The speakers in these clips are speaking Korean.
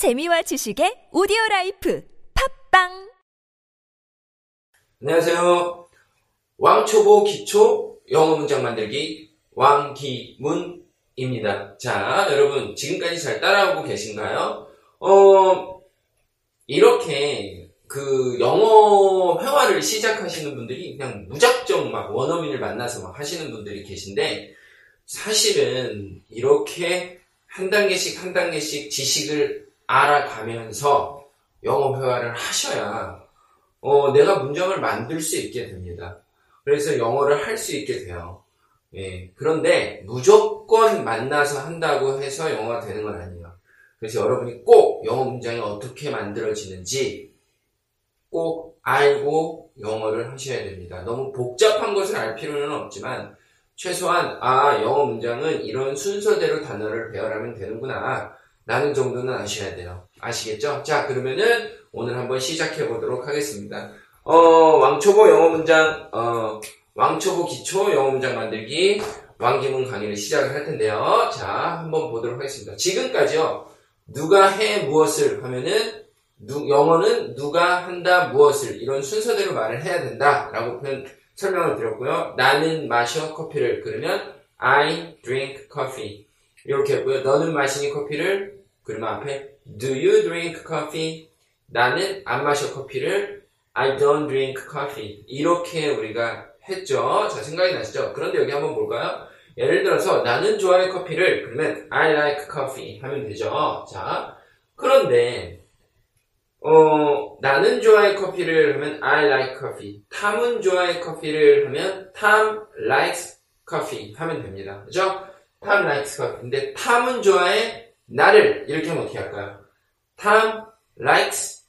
재미와 지식의 오디오 라이프 팟빵 안녕하세요. 왕초보 기초 영어 문장 만들기 왕기문입니다. 자, 여러분 지금까지 잘 따라오고 계신가요? 어, 이렇게 그 영어 회화를 시작하시는 분들이 그냥 무작정 막 원어민을 만나서 막 하시는 분들이 계신데 사실은 이렇게 한 단계씩 한 단계씩 지식을 알아가면서 영어 회화를 하셔야 어, 내가 문장을 만들 수 있게 됩니다. 그래서 영어를 할 수 있게 돼요. 예, 그런데 무조건 만나서 한다고 해서 영어가 되는 건 아니에요. 그래서 여러분이 꼭 영어 문장이 어떻게 만들어지는지 꼭 알고 영어를 하셔야 됩니다. 너무 복잡한 것을 알 필요는 없지만 최소한 아 영어 문장은 이런 순서대로 단어를 배열하면 되는구나 라는 정도는 아셔야 돼요. 아시겠죠? 자 그러면은 오늘 한번 시작해 보도록 하겠습니다. 어, 왕초보 영어 문장 어, 왕초보 기초 영어 문장 만들기 왕기문 강의를 시작을 할 텐데요. 자 한번 보도록 하겠습니다. 지금까지요 누가 해 무엇을 하면은 누, 영어는 누가 한다 무엇을 이런 순서대로 말을 해야 된다라고 표현 설명을 드렸고요. 나는 마셔 커피를 그러면 I drink coffee 이렇게 했고요. 너는 마시니 커피를 그러면 앞에 Do you drink coffee? 나는 안 마셔 커피를 I don't drink coffee 이렇게 우리가 했죠. 자 생각이 나시죠? 그런데 여기 한번 볼까요? 예를 들어서 나는 좋아해 커피를 그러면 I like coffee 하면 되죠. 자 그런데 어, 나는 좋아해 커피를 하면 I like coffee. 탐은 좋아해 커피를 하면 탐 likes coffee 하면 됩니다. 그죠? 탐 likes coffee. 근데 탐은 좋아해 나를 이렇게 하면 어떻게 할까요? 탐 likes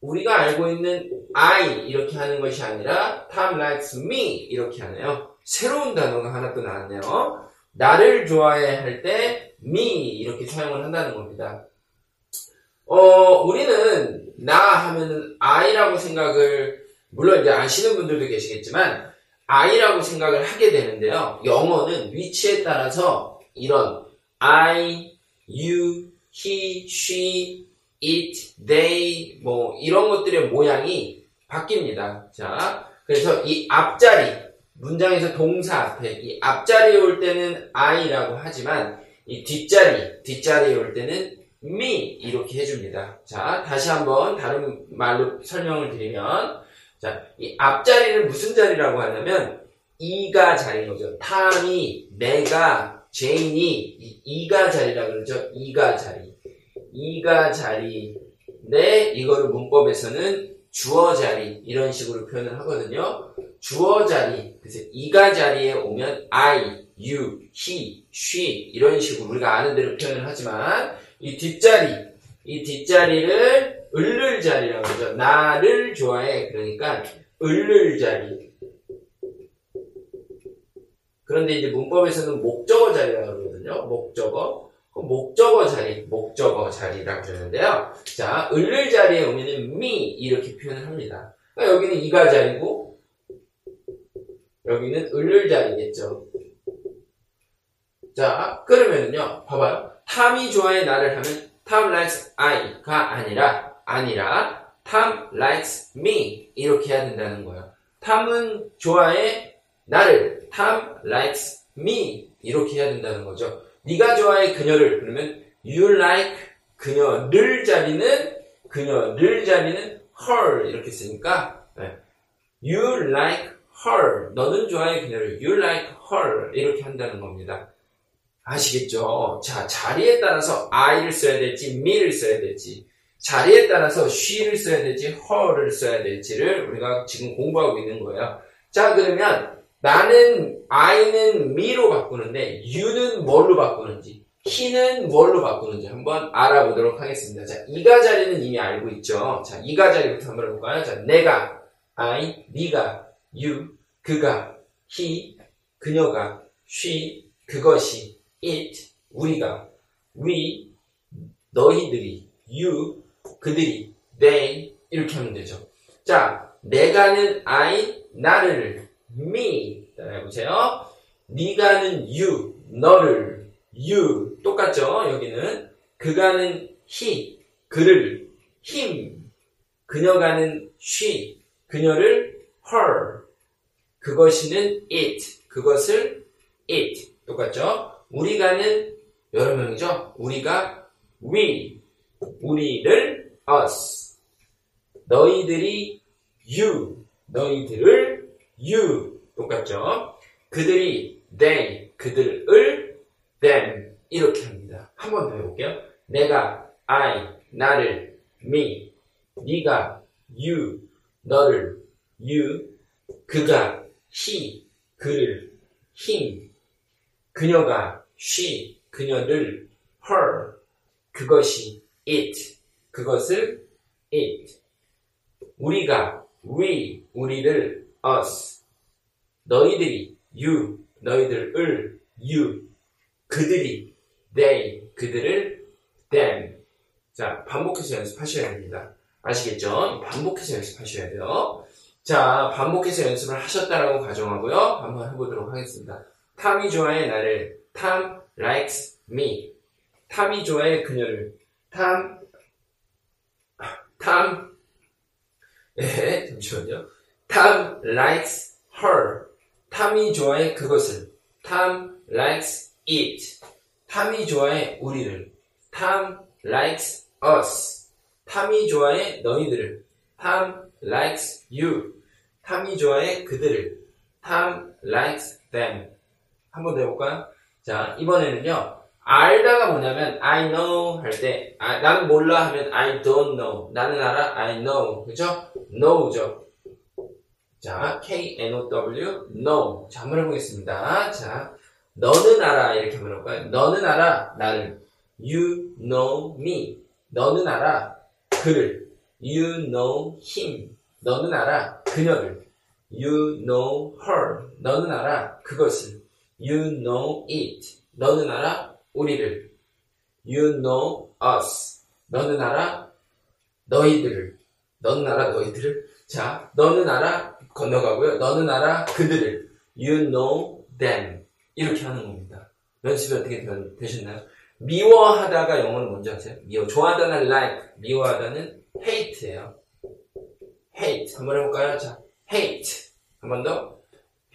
우리가 알고 있는 I 이렇게 하는 것이 아니라 탐 likes me 이렇게 하네요. 새로운 단어가 하나 또 나왔네요. 나를 좋아해 할 때 me 이렇게 사용을 한다는 겁니다. 어, 우리는 나 하면은 I라고 생각을 물론 이제 아시는 분들도 계시겠지만 I라고 생각을 하게 되는데요. 영어는 위치에 따라서 이런 I, you, he, she, it, they 뭐 이런 것들의 모양이 바뀝니다. 자, 그래서 이 앞자리 문장에서 동사 앞에 이 앞자리에 올 때는 I라고 하지만 이 뒷자리 뒷자리에 올 때는 me 이렇게 해줍니다. 자, 다시 한번 다른 말로 설명을 드리면 자, 이 앞자리는 무슨 자리라고 하냐면 이가 자리인 거죠. 탐이, 내가, 제인이 이, 이가 자리라고 그러죠. 이가 자리. 이가 자리. 네, 이거를 문법에서는 주어 자리 이런 식으로 표현을 하거든요. 주어 자리. 그래서 이가 자리에 오면 I, you, he, she 이런 식으로 우리가 아는 대로 표현을 하지만 이 뒷자리, 이 뒷자리를 을를 자리라고 하죠. 나를 좋아해. 그러니까 을를 자리. 그런데 이제 문법에서는 목적어 자리라고 그러거든요. 목적어. 목적어 자리, 목적어 자리라고 그러는데요. 자, 을를 자리에 오면은 me 이렇게 표현을 합니다. 그러니까 여기는 이가 자리고 여기는 을를 자리겠죠. 자, 그러면은요, 봐봐요. 탐이 좋아해 나를 하면 탐 likes I가 아니라 아니라 탐 likes me 이렇게 해야 된다는 거예요. 탐은 좋아해 나를 탐 likes me 이렇게 해야 된다는 거죠. 네가 좋아해 그녀를 그러면 you like 그녀를 자리는 그녀를 자리는 her 이렇게 쓰니까 네. you like her 너는 좋아해 그녀를 you like her 이렇게 한다는 겁니다. 아시겠죠? 자, 자리에 따라서 I를 써야 될지, me를 써야 될지, 자리에 따라서 she를 써야 될지, her를 써야 될지를 우리가 지금 공부하고 있는 거예요. 자, 그러면 나는 I는 me로 바꾸는데, you는 뭘로 바꾸는지, he는 뭘로 바꾸는지 한번 알아보도록 하겠습니다. 자, 이가 자리는 이미 알고 있죠? 자, 이가 자리부터 한번 해볼까요? 자, 내가, I, 네가, you, 그가, he, 그녀가, she, 그것이, it, 우리가, we, 너희들이, you, 그들이, they, 이렇게 하면 되죠. 자, 내가는 I, 나를, me, 따라해보세요. 네가는 you, 너를, you, 똑같죠? 여기는. 그가는 he, 그를, him, 그녀가는 she, 그녀를 her, 그것이는 it, 그것을 it. 똑같죠? 우리가는 여러 명이죠? 우리가 we, 우리를 us, 너희들이 you, 너희들을 you. 똑같죠? 그들이 they, 그들을 them. 이렇게 합니다. 한 번 더 해볼게요. 내가 I, 나를 me, 네가 you, 너를 you, 그가 he, 그를 him, 그녀가 she, 그녀를 her, 그것이 it, 그것을 it, 우리가 we, 우리를 us, 너희들이 you, 너희들을 you, 그들이 they, 그들을 them. 자, 반복해서 연습하셔야 됩니다. 아시겠죠? 반복해서 연습하셔야 돼요. 자, 반복해서 연습을 하셨다라고 가정하고요. 한번 해보도록 하겠습니다. 탐이 좋아해 나를. 탐 likes me. 탐이 좋아해 그녀를. 탐, 탐, 예, 잠시만요. 탐 likes her. 탐이 좋아해 그것을. 탐 likes it. 탐이 좋아해 우리를. 탐 likes us. 탐이 좋아해 너희들을. 탐 likes you. 탐이 좋아해 그들을. 탐 likes them. 한번 더 해볼까요? 자, 이번에는요. 알다가 뭐냐면 I know 할때 아, 나는 몰라 하면 I don't know. 나는 알아 I know. 그죠? know죠. 자, K-N-O-W, know. 자, 한번 해보겠습니다. 자, 너는 알아. 이렇게 한번 해볼까요? 너는 알아. 나를. You know me. 너는 알아. 그를. You know him. 너는 알아. 그녀를. You know her. 너는 알아. 그것을. You know it. 너는 알아. 우리를. You know us. 너는 알아. 너희들을. 너는 알아. 너희들을. 자, 너는 알아. 건너가고요. 너는 알아. 그들을. You know them. 이렇게 하는 겁니다. 연습이 어떻게 되- 되셨나요? 미워하다가 영어는 뭔지 아세요? 미워. 좋아하다는 like, 미워하다는 hate예요. hate. 한번 해볼까요? 자, hate. 한 번 더.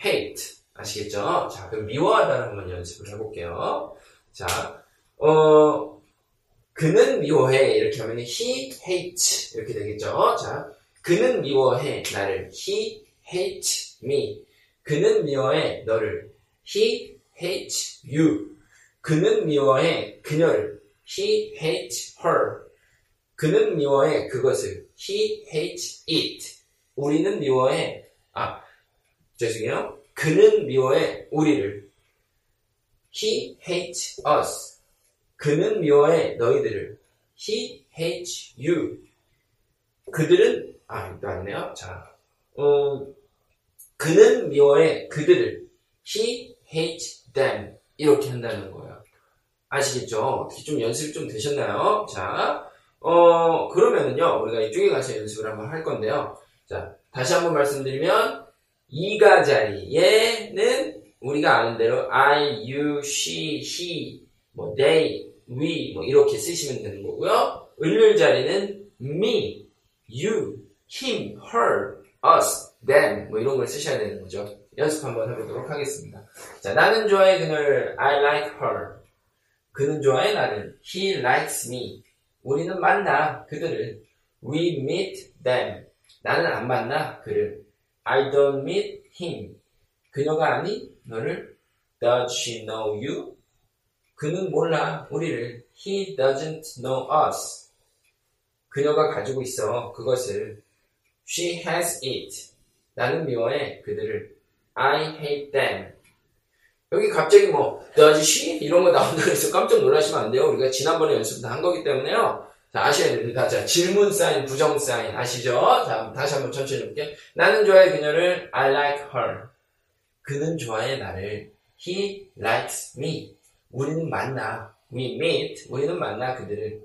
hate. 아시겠죠? 자, 그럼 미워하다는 한번 연습을 해볼게요. 자, 어, 그는 미워해. 이렇게 하면 he hates. 이렇게 되겠죠? 자, 그는 미워해. 나를. he hates me. 그는 미워해. 너를. he hates you. 그는 미워해. 그녀를. he hates her. 그는 미워해. 그것을. he hates it. 우리는 미워해. 아, 죄송해요. 그는 미워해. 우리를. he hates us. 그는 미워해. 너희들을. he hates you. 그들은, 아, 이거 아니네요. 자, 어, 그는 미워해. 그들을. he hates them. 이렇게 한다는 거예요. 아시겠죠? 어떻게 좀 연습이 좀 되셨나요? 자, 어, 그러면은요, 우리가 이쪽에 가서 연습을 한번 할 건데요. 자, 다시 한번 말씀드리면, 이가 자리에는 우리가 아는 대로 I, you, she, he, 뭐 they, we 뭐 이렇게 쓰시면 되는 거고요. 을률 자리는 me, you, him, her, us, them 뭐 이런 걸 쓰셔야 되는 거죠. 연습 한번 해보도록 하겠습니다. 자, 나는 좋아해 그녀를 I like her. 그는 좋아해 나를 He likes me. 우리는 만나 그들을 We meet them. 나는 안 만나 그를 I don't meet him. 그녀가 아니 너를 Does she know you? 그는 몰라 우리를 He doesn't know us. 그녀가 가지고 있어 그것을 She has it. 나는 미워해 그들을 I hate them. 여기 갑자기 뭐 does she 이런 거 나온다 그래서 깜짝 놀라시면 안 돼요. 우리가 지난번에 연습 다 한 거기 때문에요. 자, 아셔야 됩니다. 자, 질문 사인, 부정 사인 아시죠? 자, 다시 한번 천천히 해볼게요. 나는 좋아해 그녀를 I like her. 그는 좋아해 나를 He likes me. 우리는 만나. We meet. 우리는 만나 그들을.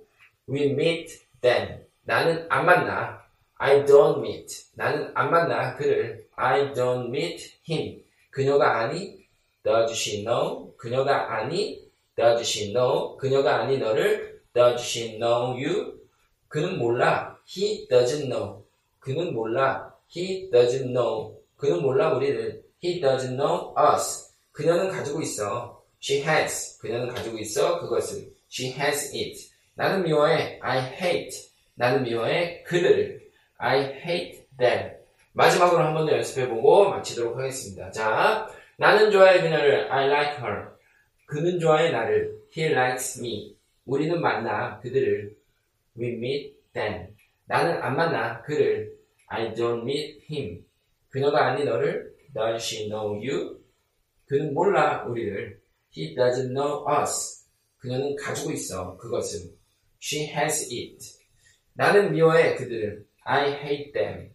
We meet them. 나는 안 만나. I don't meet. 나는 안 만나 그를. I don't meet him. 그녀가 아니. Does she know? 그녀가 아니. Does she know? 그녀가 아니 너를. Does she know you? 그는 몰라. He doesn't know. 그는 몰라. He doesn't know. 그는 몰라 우리를. He doesn't know us. 그녀는 가지고 있어. She has. 그녀는 가지고 있어. 그것을. She has it. 나는 미워해. I hate. 나는 미워해. 그들을. I hate them. 마지막으로 한 번 더 연습해보고 마치도록 하겠습니다. 자, 나는 좋아해 그녀를. I like her. 그는 좋아해 나를. He likes me. 우리는 만나 그들을. We meet them. 나는 안 만나 그를. I don't meet him. 그녀가 아닌 너를. Does she know you? 그는 몰라 우리를. He doesn't know us. 그녀는 가지고 있어 그것을. She has it. 나는 미워해 그들을. I hate them.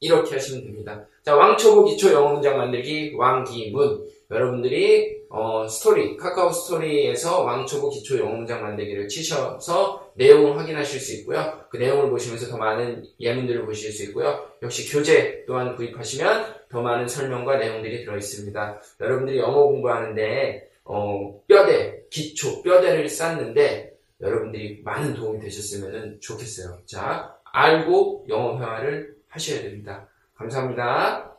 이렇게 하시면 됩니다. 자, 왕초보 기초 영어 문장 만들기 왕기문. 여러분들이 어, 스토리 카카오 스토리에서 왕초보 기초 영어 문장 만들기를 치셔서 내용을 확인하실 수 있고요. 그 내용을 보시면서 더 많은 예문들을 보실 수 있고요. 역시 교재 또한 구입하시면 더 많은 설명과 내용들이 들어 있습니다. 여러분들이 영어 공부하는데 어, 뼈대 기초 뼈대를 쌓는데 여러분들이 많은 도움이 되셨으면 좋겠어요. 자, 알고 영어 회화를 하셔야 됩니다. 감사합니다.